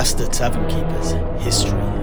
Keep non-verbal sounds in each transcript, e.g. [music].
Master Tavern Keeper's History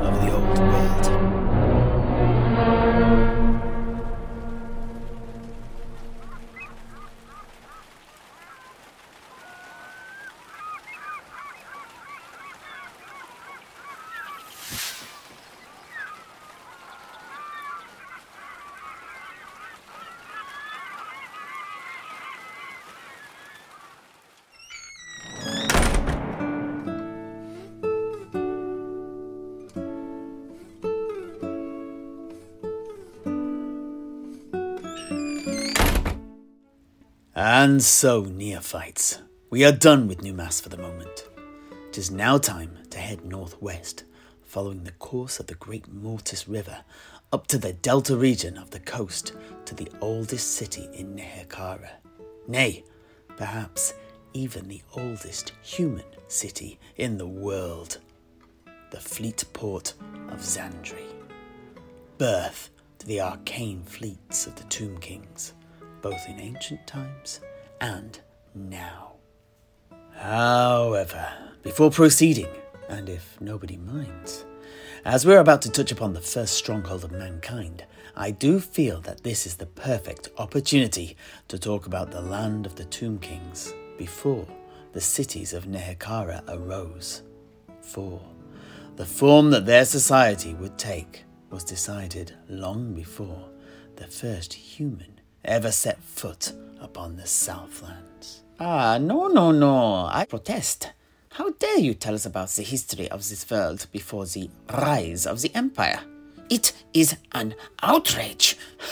And so, neophytes, we are done with Numas for the moment. It is now time to head northwest, following the course of the Great Mortis River up to the delta region of the coast to the oldest city in Nehekhara. Nay, perhaps even the oldest human city in the world. The fleet port of Zandri. Birth to the arcane fleets of the Tomb Kings, both in ancient times and now. However, before proceeding, and if nobody minds, as we're about to touch upon the first stronghold of mankind, I do feel that this is the perfect opportunity to talk about the land of the Tomb Kings before the cities of Nehekhara arose. For the form that their society would take was decided long before the first human ever set foot upon the Southlands. Ah, no, no, no. I protest. How dare you tell us about the history of this world before the rise of the Empire? It is an outrage. [laughs]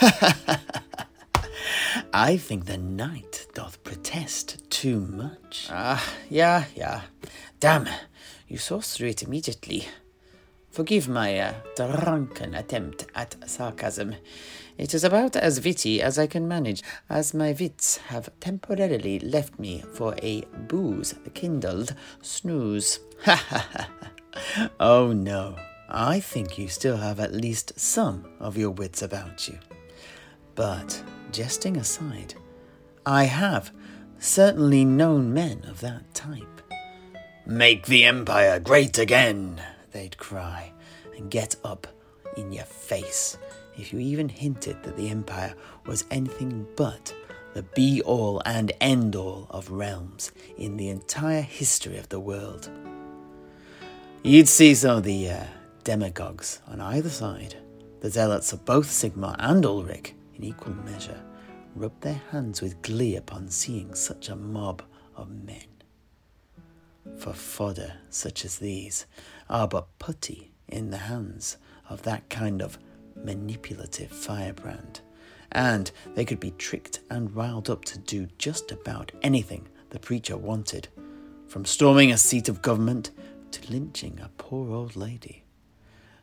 I think the knight doth protest too much. Ah, yeah, yeah. Damn, you saw through it immediately. Forgive my uh, drunken attempt at sarcasm. It is about as witty as I can manage, as my wits have temporarily left me for a booze kindled snooze. Ha ha ha. Oh no, I think you still have at least some of your wits about you. But, jesting aside, I have certainly known men of that type. Make the Empire great again, they'd cry, and get up in your face if you even hinted that the Empire was anything but the be all and end all of realms in the entire history of the world. You'd see some of the uh, demagogues on either side, the zealots of both Sigmar and Ulric, in equal measure, rub their hands with glee upon seeing such a mob of men. For fodder such as these are but putty in the hands of that kind of manipulative firebrand, and they could be tricked and riled up to do just about anything the preacher wanted, from storming a seat of government to lynching a poor old lady.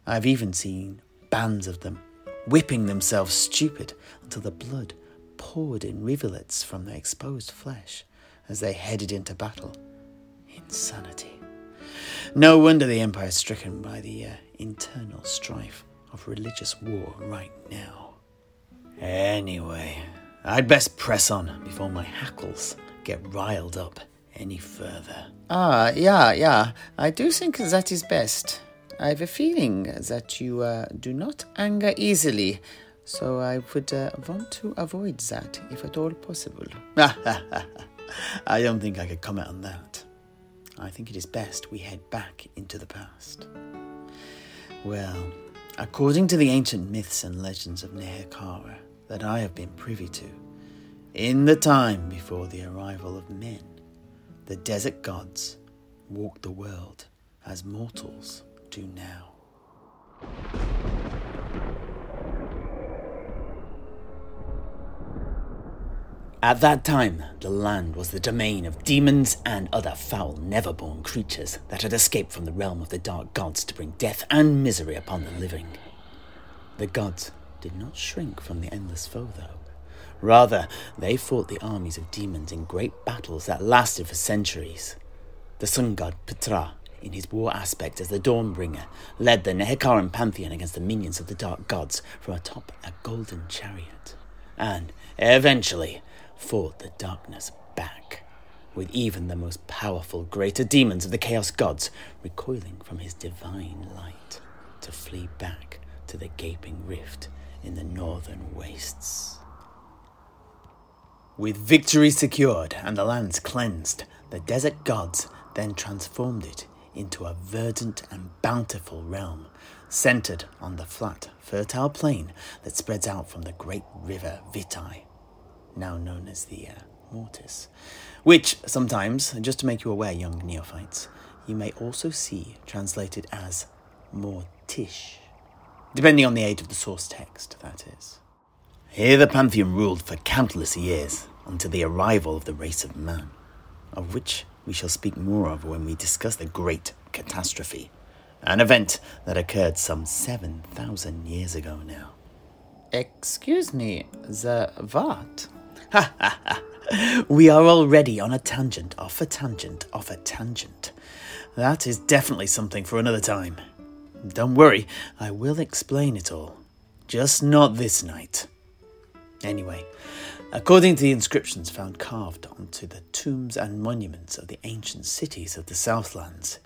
I've even seen bands of them whipping themselves stupid until the blood poured in rivulets from their exposed flesh as they headed into battle. Insanity. No wonder the Empire is stricken by the uh, internal strife of religious war right now. Anyway, I'd best press on before my hackles get riled up any further. Ah, yeah, yeah. I do think that is best. I have a feeling that you uh, do not anger easily, so I would uh, want to avoid that if at all possible. [laughs] I don't think I could comment on that. I think it is best we head back into the past. Well, according to the ancient myths and legends of Nehekhara that I have been privy to, in the time before the arrival of men, the desert gods walked the world as mortals do now. At that time, the land was the domain of demons and other foul, never born creatures that had escaped from the realm of the dark gods to bring death and misery upon the living. The gods did not shrink from the endless foe, though. Rather, they fought the armies of demons in great battles that lasted for centuries. The sun god Ptra, in his war aspect as the Dawnbringer, led the Nehekharan pantheon against the minions of the dark gods from atop a golden chariot, and eventually fought the darkness back. with even the most powerful greater demons of the Chaos Gods recoiling from his divine light to flee back to the gaping rift in the northern wastes. With victory secured and the lands cleansed, the desert gods then transformed it into a verdant and bountiful realm, centered on the flat, fertile plain that spreads out from the great river Vitae, now known as the uh, Mortis, which sometimes, just to make you aware, young neophytes, you may also see translated as Mortish, depending on the age of the source text, that is. Here the Pantheon ruled for countless years until the arrival of the race of man, of which we shall speak more of when we discuss the Great Catastrophe, an event that occurred some 7,000 years ago now. Excuse me, the what? [laughs] We are already on a tangent, off a tangent, off a tangent. That is definitely something for another time. Don't worry, I will explain it all. Just not this night. Anyway, according to the inscriptions found carved onto the tombs and monuments of the ancient cities of the Southlands,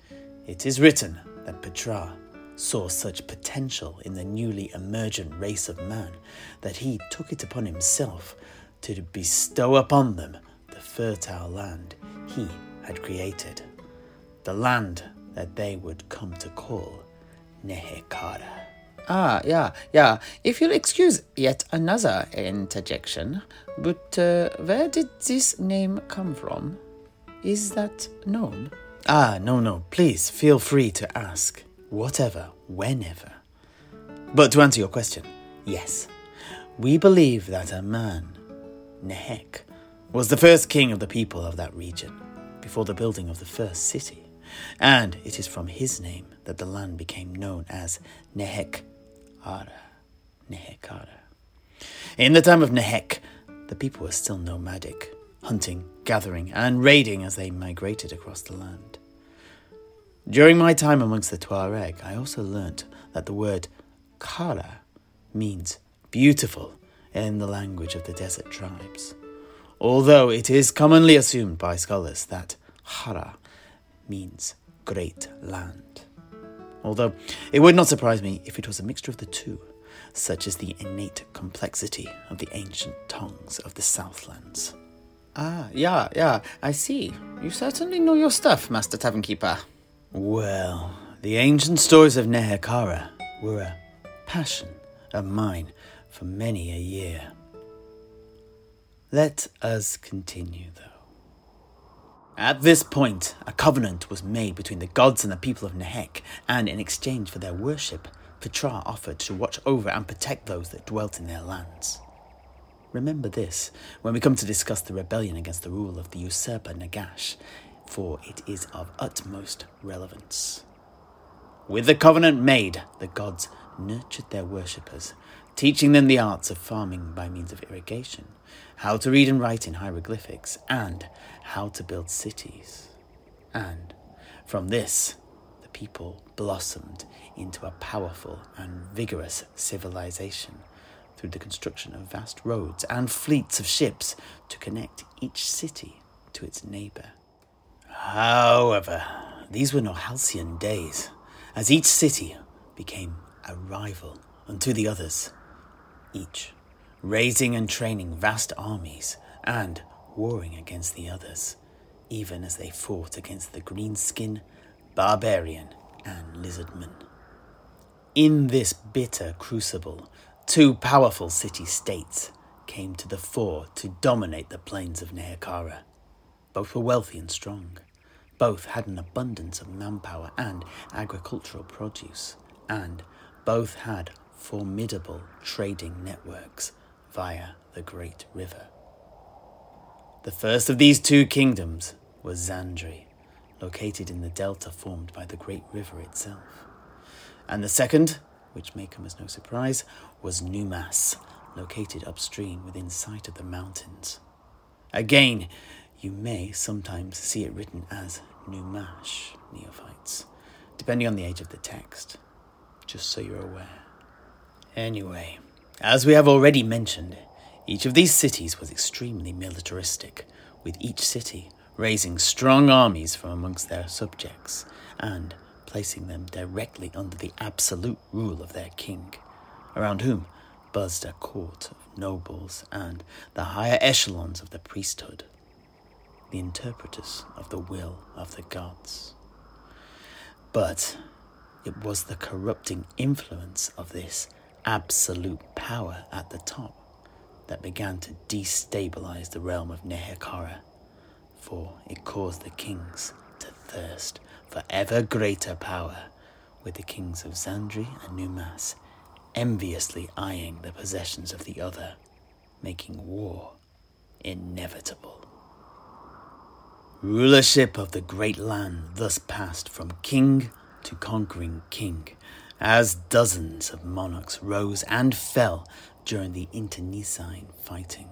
it is written that Ptra saw such potential in the newly emergent race of man that he took it upon himself to bestow upon them the fertile land he had created, the land that they would come to call Nehekhara. Ah, yeah, yeah. If you'll excuse yet another interjection, but uh, where did this name come from? Is that known? Ah, no, no. Please feel free to ask. Whatever, whenever. But to answer your question, yes. We believe that a man, Nehek, was the first king of the people of that region before the building of the first city. And it is from his name that the land became known as Nehek Ara. Nehekhara. In the time of Nehek, the people were still nomadic, hunting, gathering, and raiding as they migrated across the land. During my time amongst the Tuareg, I also learnt that the word Kara means beautiful in the language of the desert tribes, although it is commonly assumed by scholars that Hara means great land. Although it would not surprise me if it was a mixture of the two, such as the innate complexity of the ancient tongues of the Southlands. Ah, yeah, yeah, I see. You certainly know your stuff, Master Tavern Keeper. Well, the ancient stories of Nehekhara were a passion of mine for many a year. Let us continue, though. At this point, a covenant was made between the gods and the people of Nehek, and in exchange for their worship, Ptra offered to watch over and protect those that dwelt in their lands. Remember this when we come to discuss the rebellion against the rule of the usurper Nagash, for it is of utmost relevance. With the covenant made, the gods nurtured their worshippers, teaching them the arts of farming by means of irrigation, how to read and write in hieroglyphics, and how to build cities. And from this, the people blossomed into a powerful and vigorous civilization through the construction of vast roads and fleets of ships to connect each city to its neighbour. However, these were no halcyon days, as each city became a rival unto the others, each raising and training vast armies and warring against the others, even as they fought against the greenskin, barbarian, and lizardman. In this bitter crucible, two powerful city states came to the fore to dominate the plains of Nehekhara. Both were wealthy and strong. Both had an abundance of manpower and agricultural produce, and both had formidable trading networks via the Great River. The first of these two kingdoms was Zandri, located in the delta formed by the Great River itself. And the second, which may come as no surprise, was Numas, located upstream within sight of the mountains. Again, you may sometimes see it written as Numash, neophytes, depending on the age of the text, just so you're aware. Anyway, as we have already mentioned, each of these cities was extremely militaristic, with each city raising strong armies from amongst their subjects and placing them directly under the absolute rule of their king, around whom buzzed a court of nobles and the higher echelons of the priesthood, the interpreters of the will of the gods. But it was the corrupting influence of this absolute power at the top that began to destabilize the realm of Nehekhara, for it caused the kings to thirst for ever greater power, with the kings of Zandri and Numas enviously eyeing the possessions of the other, making war inevitable. Rulership of the great land thus passed from king to conquering king, as dozens of monarchs rose and fell during the internecine fighting,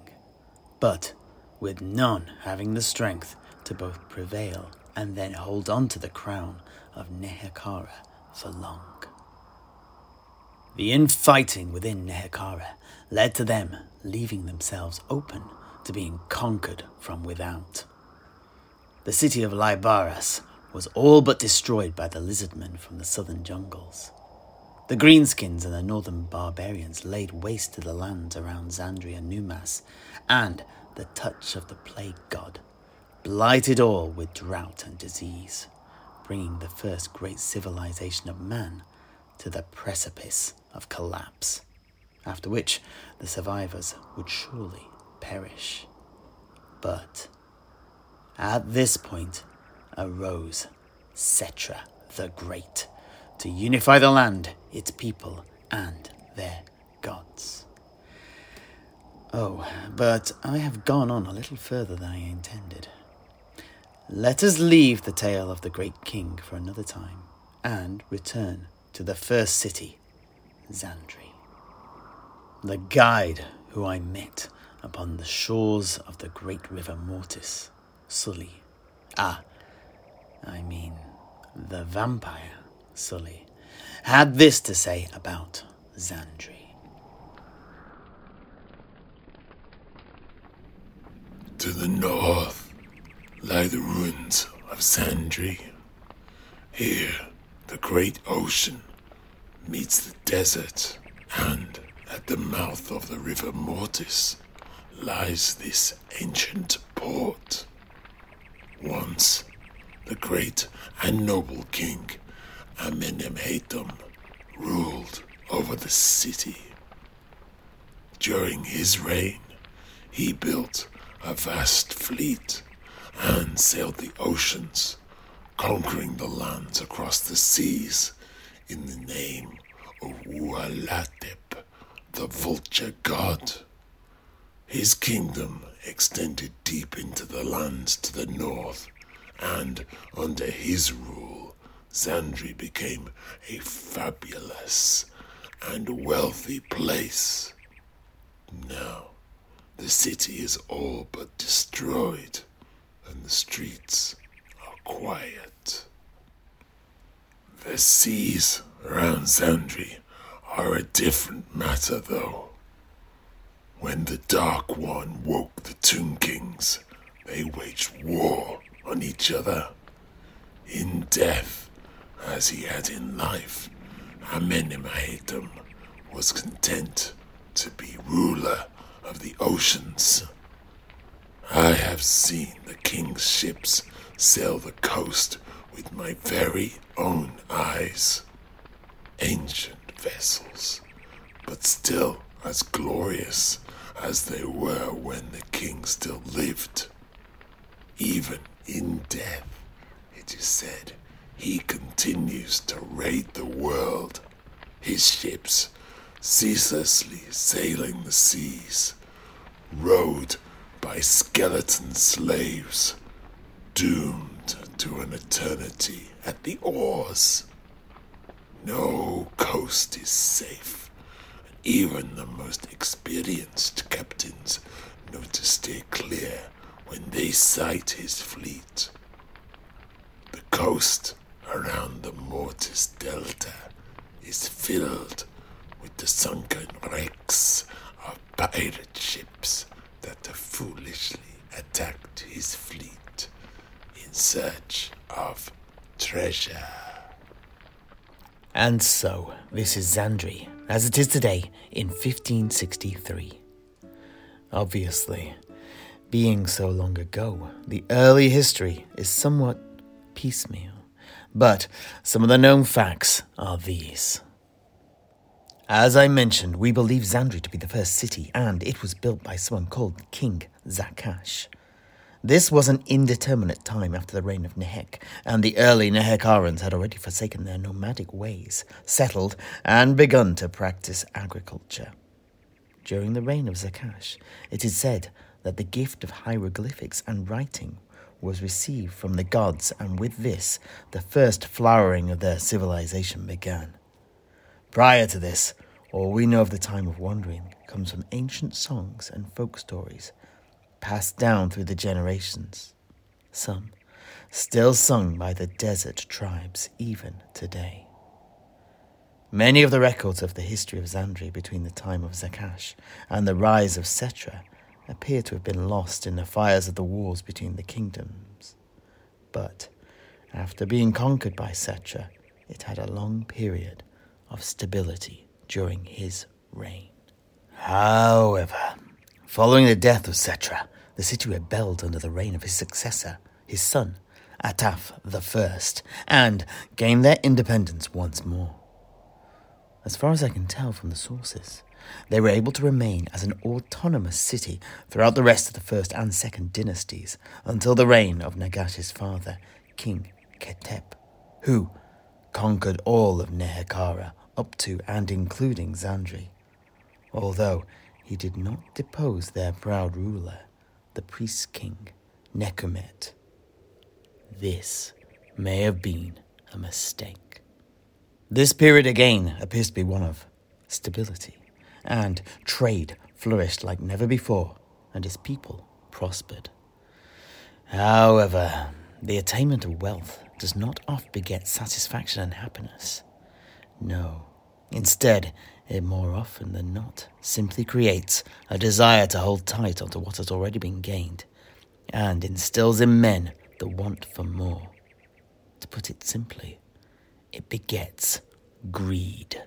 but with none having the strength to both prevail and then hold on to the crown of Nehekhara for long. The infighting within Nehekhara led to them leaving themselves open to being conquered from without. The city of Lybaras was all but destroyed by the lizardmen from the southern jungles. The Greenskins and the northern barbarians laid waste to the lands around Zandria Numas, and the touch of the plague god blighted all with drought and disease, bringing the first great civilization of man to the precipice of collapse, after which the survivors would surely perish. But at this point arose Setra the Great to unify the land, its people, and their gods. Oh, but I have gone on a little further than I intended. Let us leave the tale of the great king for another time and return to the first city, Zandri. The guide who I met upon the shores of the great river Mortis, Sully. Ah, I mean, the vampire Sully, had this to say about Zandri. To the north lie the ruins of Zandri. Here, the great ocean meets the desert, and at the mouth of the river Mortis lies this ancient port. Once, the great and noble king Amenemhetum ruled over the city. During his reign, he built a vast fleet and sailed the oceans conquering the lands across the seas in the name of Ualatep, the vulture god. His kingdom extended deep into the lands to the north, and under his rule, Zandri became a fabulous and wealthy place. Now, the city is all but destroyed, and the streets are quiet. The seas around Zandri are a different matter, though. When the Dark One woke the Tomb Kings, they waged war on each other. In death, as he had in life, Amenemhetum was content to be ruler of the oceans. I have seen the king's ships sail the coast with my very own eyes. Ancient vessels, but still as glorious as they were when the king still lived. Even in death, it is said, he continues to raid the world, his ships ceaselessly sailing the seas, rowed by skeleton slaves doomed to an eternity at the oars. No coast is safe. Even the most experienced captains know to stay clear when they sight his fleet. The coast around the Mortis Delta is filled with the sunken wrecks of pirate ships that have foolishly attacked his fleet in search of treasure. And so, this is Zandri, as it is today in 1563. Obviously, being so long ago, the early history is somewhat piecemeal. But some of the known facts are these. As I mentioned, we believe Zandri to be the first city, and it was built by someone called King Zakash. This was an indeterminate time after the reign of Nehek, and the early Nehekharans had already forsaken their nomadic ways, settled, and begun to practice agriculture. During the reign of Zakash, it is said that the gift of hieroglyphics and writing was received from the gods, and with this, the first flowering of their civilization began. Prior to this, all we know of the time of wandering comes from ancient songs and folk stories passed down through the generations, some still sung by the desert tribes even today. Many of the records of the history of Zandri between the time of Zakash and the rise of Setra appear to have been lost in the fires of the wars between the kingdoms. But after being conquered by Setra, it had a long period of stability during his reign. However, following the death of Setra, the city rebelled under the reign of his successor, his son, Ataf I, and gained their independence once more. As far as I can tell from the sources, they were able to remain as an autonomous city throughout the rest of the first and second dynasties until the reign of Nagash's father, King Khetep, who conquered all of Nehekhara up to and including Zandri, although he did not depose their proud ruler, the priest king Nekumet. This may have been a mistake. This period again appears to be one of stability and trade flourished like never before, and his people prospered. However, the attainment of wealth does not oft beget satisfaction and happiness. No, instead, it more often than not simply creates a desire to hold tight onto what has already been gained, and instills in men the want for more. To put it simply, it begets greed.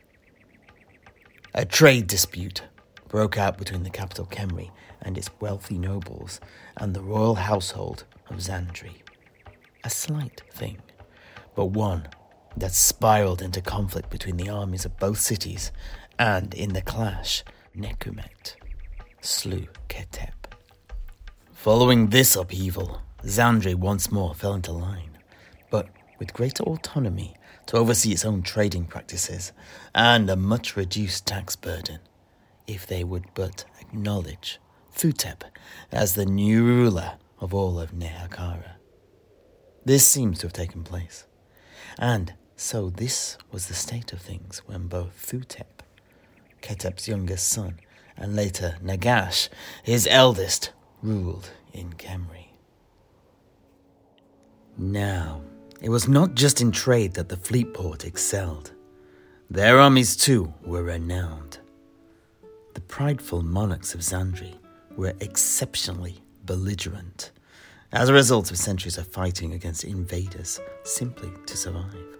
A trade dispute broke out between the capital Khemri and its wealthy nobles and the royal household of Zandri. A slight thing, but one that spiraled into conflict between the armies of both cities, and in the clash, Nekumet slew Khetep. Following this upheaval, Zandri once more fell into line, with greater autonomy to oversee its own trading practices and a much reduced tax burden if they would but acknowledge Thutep as the new ruler of all of Nehekhara. This seems to have taken place, and so this was the state of things when both Thutep, Khetep's youngest son, and later Nagash, his eldest, ruled in Khemri. Now, it was not just in trade that the fleet port excelled. Their armies too were renowned. The prideful monarchs of Zandri were exceptionally belligerent as a result of centuries of fighting against invaders simply to survive.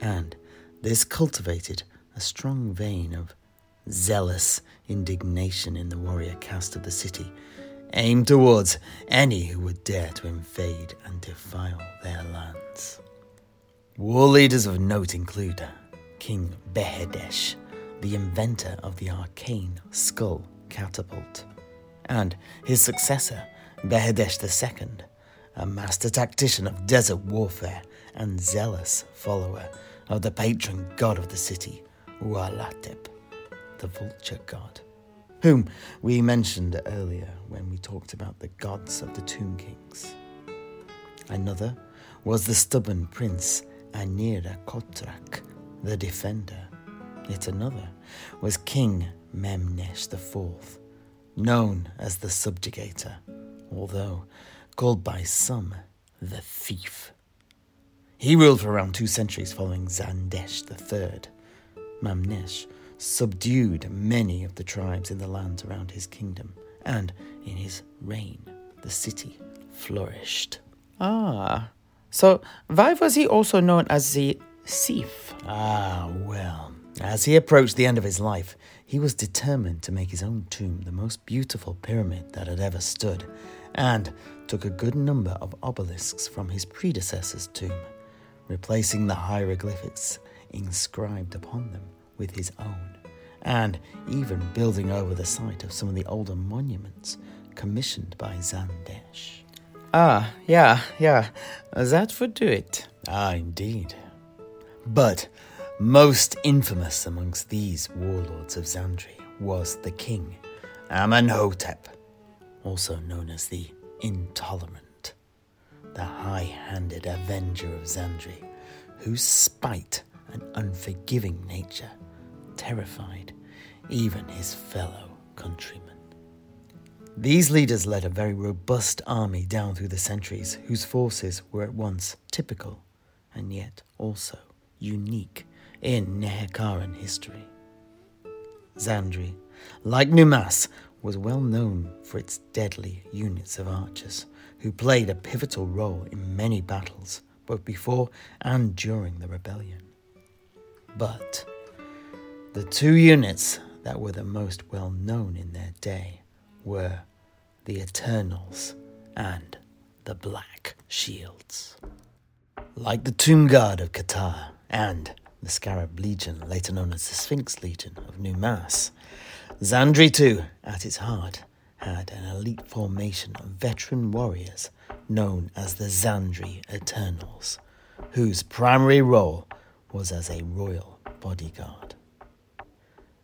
And this cultivated a strong vein of zealous indignation in the warrior caste of the city aimed towards any who would dare to invade and defile their lands. War leaders of note include King Behedesh, the inventor of the arcane skull catapult, and his successor, Behedesh II, a master tactician of desert warfare and zealous follower of the patron god of the city, Ualatep, the vulture god whom we mentioned earlier when we talked about the gods of the Tomb Kings. Another was the stubborn prince Anira Kotrak, the defender. Yet another was King Memnesh IV, known as the subjugator, although called by some the thief. He ruled for around two centuries following Zandesh III. Mamnesh subdued many of the tribes in the lands around his kingdom, and in his reign the city flourished. Ah, so why was he also known as the thief? Ah, well, as he approached the end of his life, he was determined to make his own tomb the most beautiful pyramid that had ever stood, and took a good number of obelisks from his predecessor's tomb, replacing the hieroglyphics inscribed upon them with his own, and even building over the site of some of the older monuments commissioned by Zandesh. Ah, yeah, yeah, that would do it. Ah, indeed. But most infamous amongst these warlords of Zandri was the king, Amenhotep, also known as the Intolerant, the high handed avenger of Zandri, whose spite and unforgiving nature terrified even his fellow countrymen. These leaders led a very robust army down through the centuries, whose forces were at once typical and yet also unique in Nehekharan history. Zandri, like Numas, was well known for its deadly units of archers, who played a pivotal role in many battles, both before and during the rebellion. But the two units that were the most well known in their day were the Eternals and the Black Shields. Like the Tomb Guard of Quatar and the Scarab Legion, later known as the Sphinx Legion of Numas, Zandri too, at its heart, had an elite formation of veteran warriors known as the Zandri Eternals, whose primary role was as a royal bodyguard.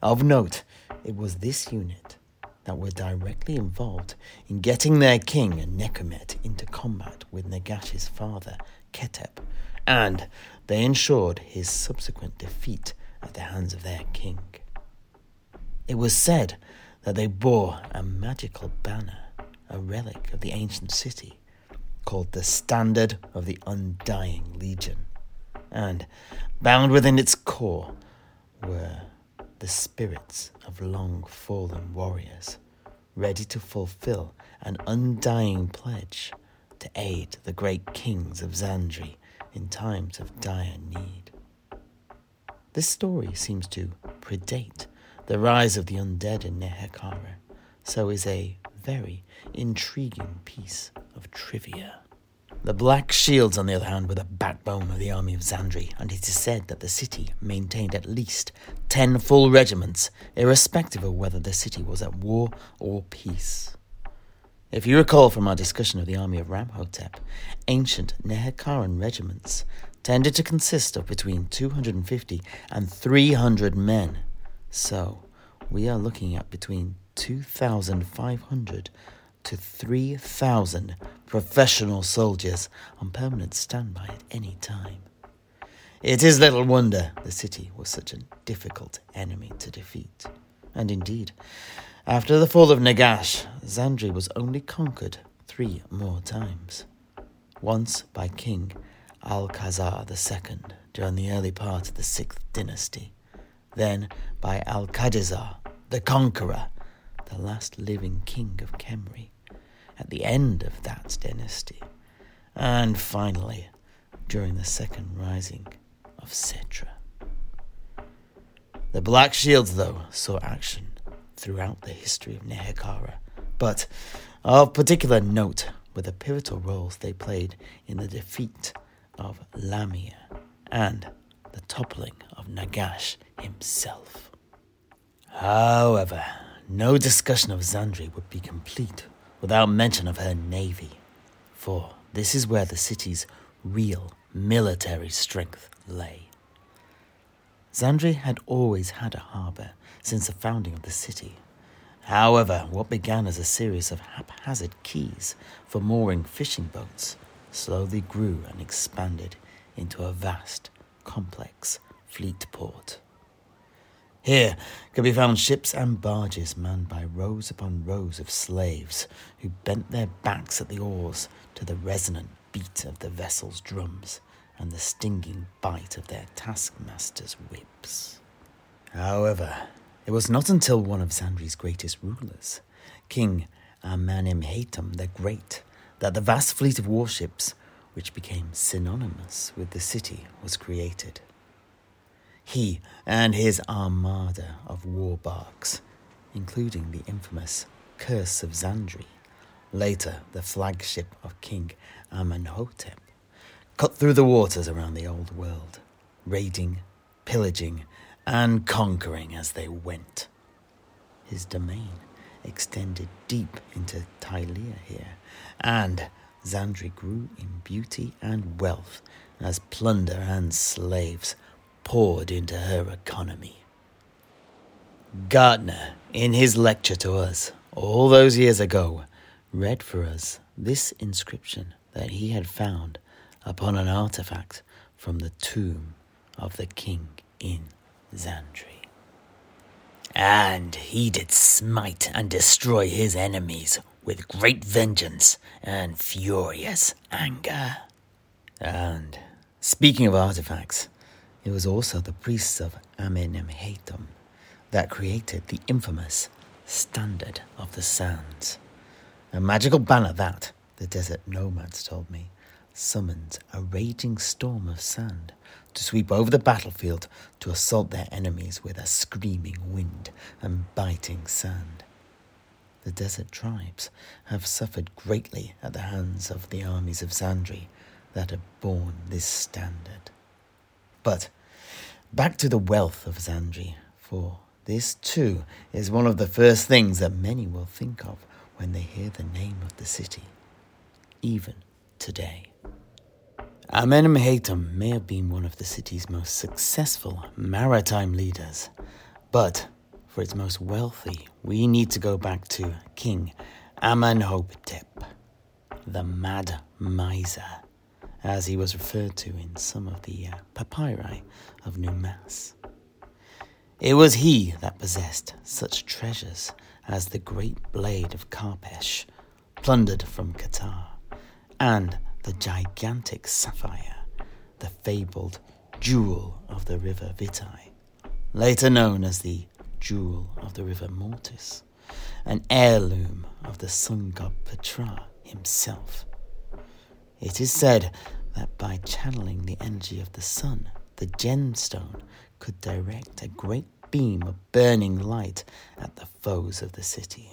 Of note, it was this unit that were directly involved in getting their king Nekomet into combat with Nagash's father, Khetep, and they ensured his subsequent defeat at the hands of their king. It was said that they bore a magical banner, a relic of the ancient city, called the Standard of the Undying Legion, and bound within its core were the spirits of long fallen warriors, ready to fulfill an undying pledge to aid the great kings of Zandri in times of dire need. This story seems to predate the rise of the undead in Nehekhara, so is a very intriguing piece of trivia. The Black Shields, on the other hand, were the backbone of the army of Zandri, and it is said that the city maintained at least ten full regiments, irrespective of whether the city was at war or peace. If you recall from our discussion of the army of Ramhotep, ancient Nehekharan regiments tended to consist of between 250 and 300 men. So, we are looking at between 2,500 to 3,000 professional soldiers on permanent standby at any time. It is little wonder the city was such a difficult enemy to defeat. And indeed, after the fall of Nagash, Zandri was only conquered three more times. Once by King Al-Khazar II during the early part of the Sixth Dynasty, then by Alcadizzar, the Conqueror, the last living king of Khemri, at the end of that dynasty, and finally during the second rising of Setra. The Black Shields, though, saw action throughout the history of Nehekhara, but of particular note were the pivotal roles they played in the defeat of Lahmia and the toppling of Nagash himself. However, no discussion of Zandri would be complete without mention of her navy, for this is where the city's real military strength lay. Zandri had always had a harbour since the founding of the city. However, what began as a series of haphazard quays for mooring fishing boats slowly grew and expanded into a vast, complex fleet port. Here could be found ships and barges manned by rows upon rows of slaves who bent their backs at the oars to the resonant beat of the vessel's drums and the stinging bite of their taskmasters' whips. However, it was not until one of Zandri's greatest rulers, King Amenemhetum the Great, that the vast fleet of warships which became synonymous with the city, was created. He and his armada of war barks, including the infamous Curse of Zandri, later the flagship of King Amenhotep, cut through the waters around the old world, raiding, pillaging, and conquering as they went. His domain extended deep into Tilea here, and Zandri grew in beauty and wealth as plunder and slaves poured into her economy. Gardner, in his lecture to us all those years ago, read for us this inscription that he had found upon an artifact from the tomb of the king in Zandri. And he did smite and destroy his enemies with great vengeance and furious anger. And speaking of artifacts, it was also the priests of Amenemhetum that created the infamous Standard of the Sands. A magical banner that, the desert nomads told me, summons a raging storm of sand to sweep over the battlefield to assault their enemies with a screaming wind and biting sand. The desert tribes have suffered greatly at the hands of the armies of Zandri that have borne this standard. But back to the wealth of Zandri, for this too is one of the first things that many will think of when they hear the name of the city, even today. Amenemhetum may have been one of the city's most successful maritime leaders, but for its most wealthy, we need to go back to King Amenhotep, the Mad Miser, as he was referred to in some of the uh, papyri of Numas. It was he that possessed such treasures as the great blade of Karpesh, plundered from Quatar, and the gigantic sapphire, the fabled jewel of the river Vitae, later known as the jewel of the river Mortis, an heirloom of the sun god Ptra himself. It is said that by channeling the energy of the sun, the gemstone could direct a great beam of burning light at the foes of the city.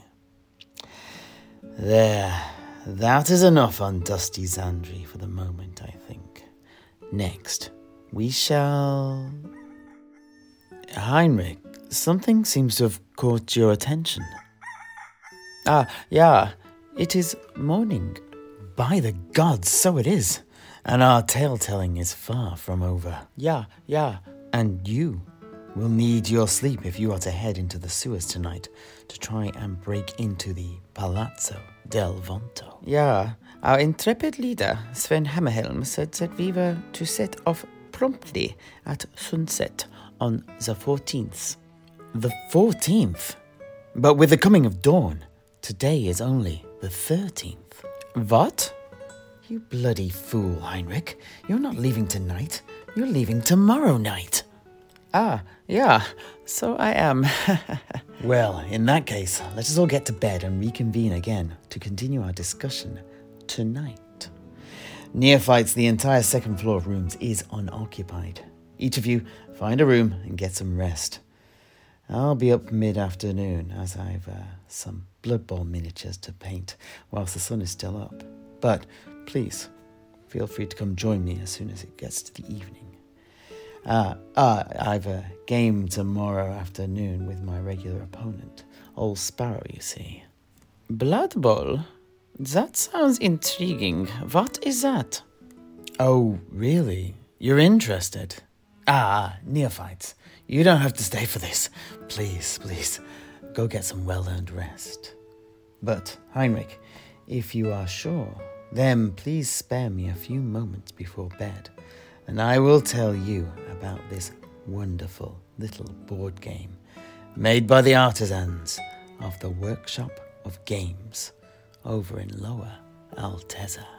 There, that is enough on Dusty Zandri for the moment, I think. Next, we shall. Heinrich, something seems to have caught your attention. Ah, yeah, it is morning. By the gods, so it is. And our tale telling is far from over. Yeah, yeah. And you will need your sleep if you are to head into the sewers tonight to try and break into the Palazzo del Vonto. Yeah, our intrepid leader, Sven Hammerhelm, said that we were to set off promptly at sunset on the 14th. The 14th? But with the coming of dawn, today is only the 13th. What? You bloody fool, Heinrich. You're not leaving tonight. You're leaving tomorrow night. Ah, yeah, so I am. [laughs] well, in that case, let us all get to bed and reconvene again to continue our discussion tonight. Neophytes, the entire second floor of rooms is unoccupied. Each of you find a room and get some rest. I'll be up mid afternoon as I've uh, some Blood Bowl miniatures to paint whilst the sun is still up. But please, feel free to come join me as soon as it gets to the evening. Uh, uh, I've a game tomorrow afternoon with my regular opponent, Old Sparrow, you see. Blood Bowl? That sounds intriguing. What is that? Oh, really? You're interested? Ah, neophytes. You don't have to stay for this. Please, please, go get some well earned rest. But, Heinrich, if you are sure, then please spare me a few moments before bed and I will tell you about this wonderful little board game made by the artisans of the Workshop of Games over in Lower Altezza.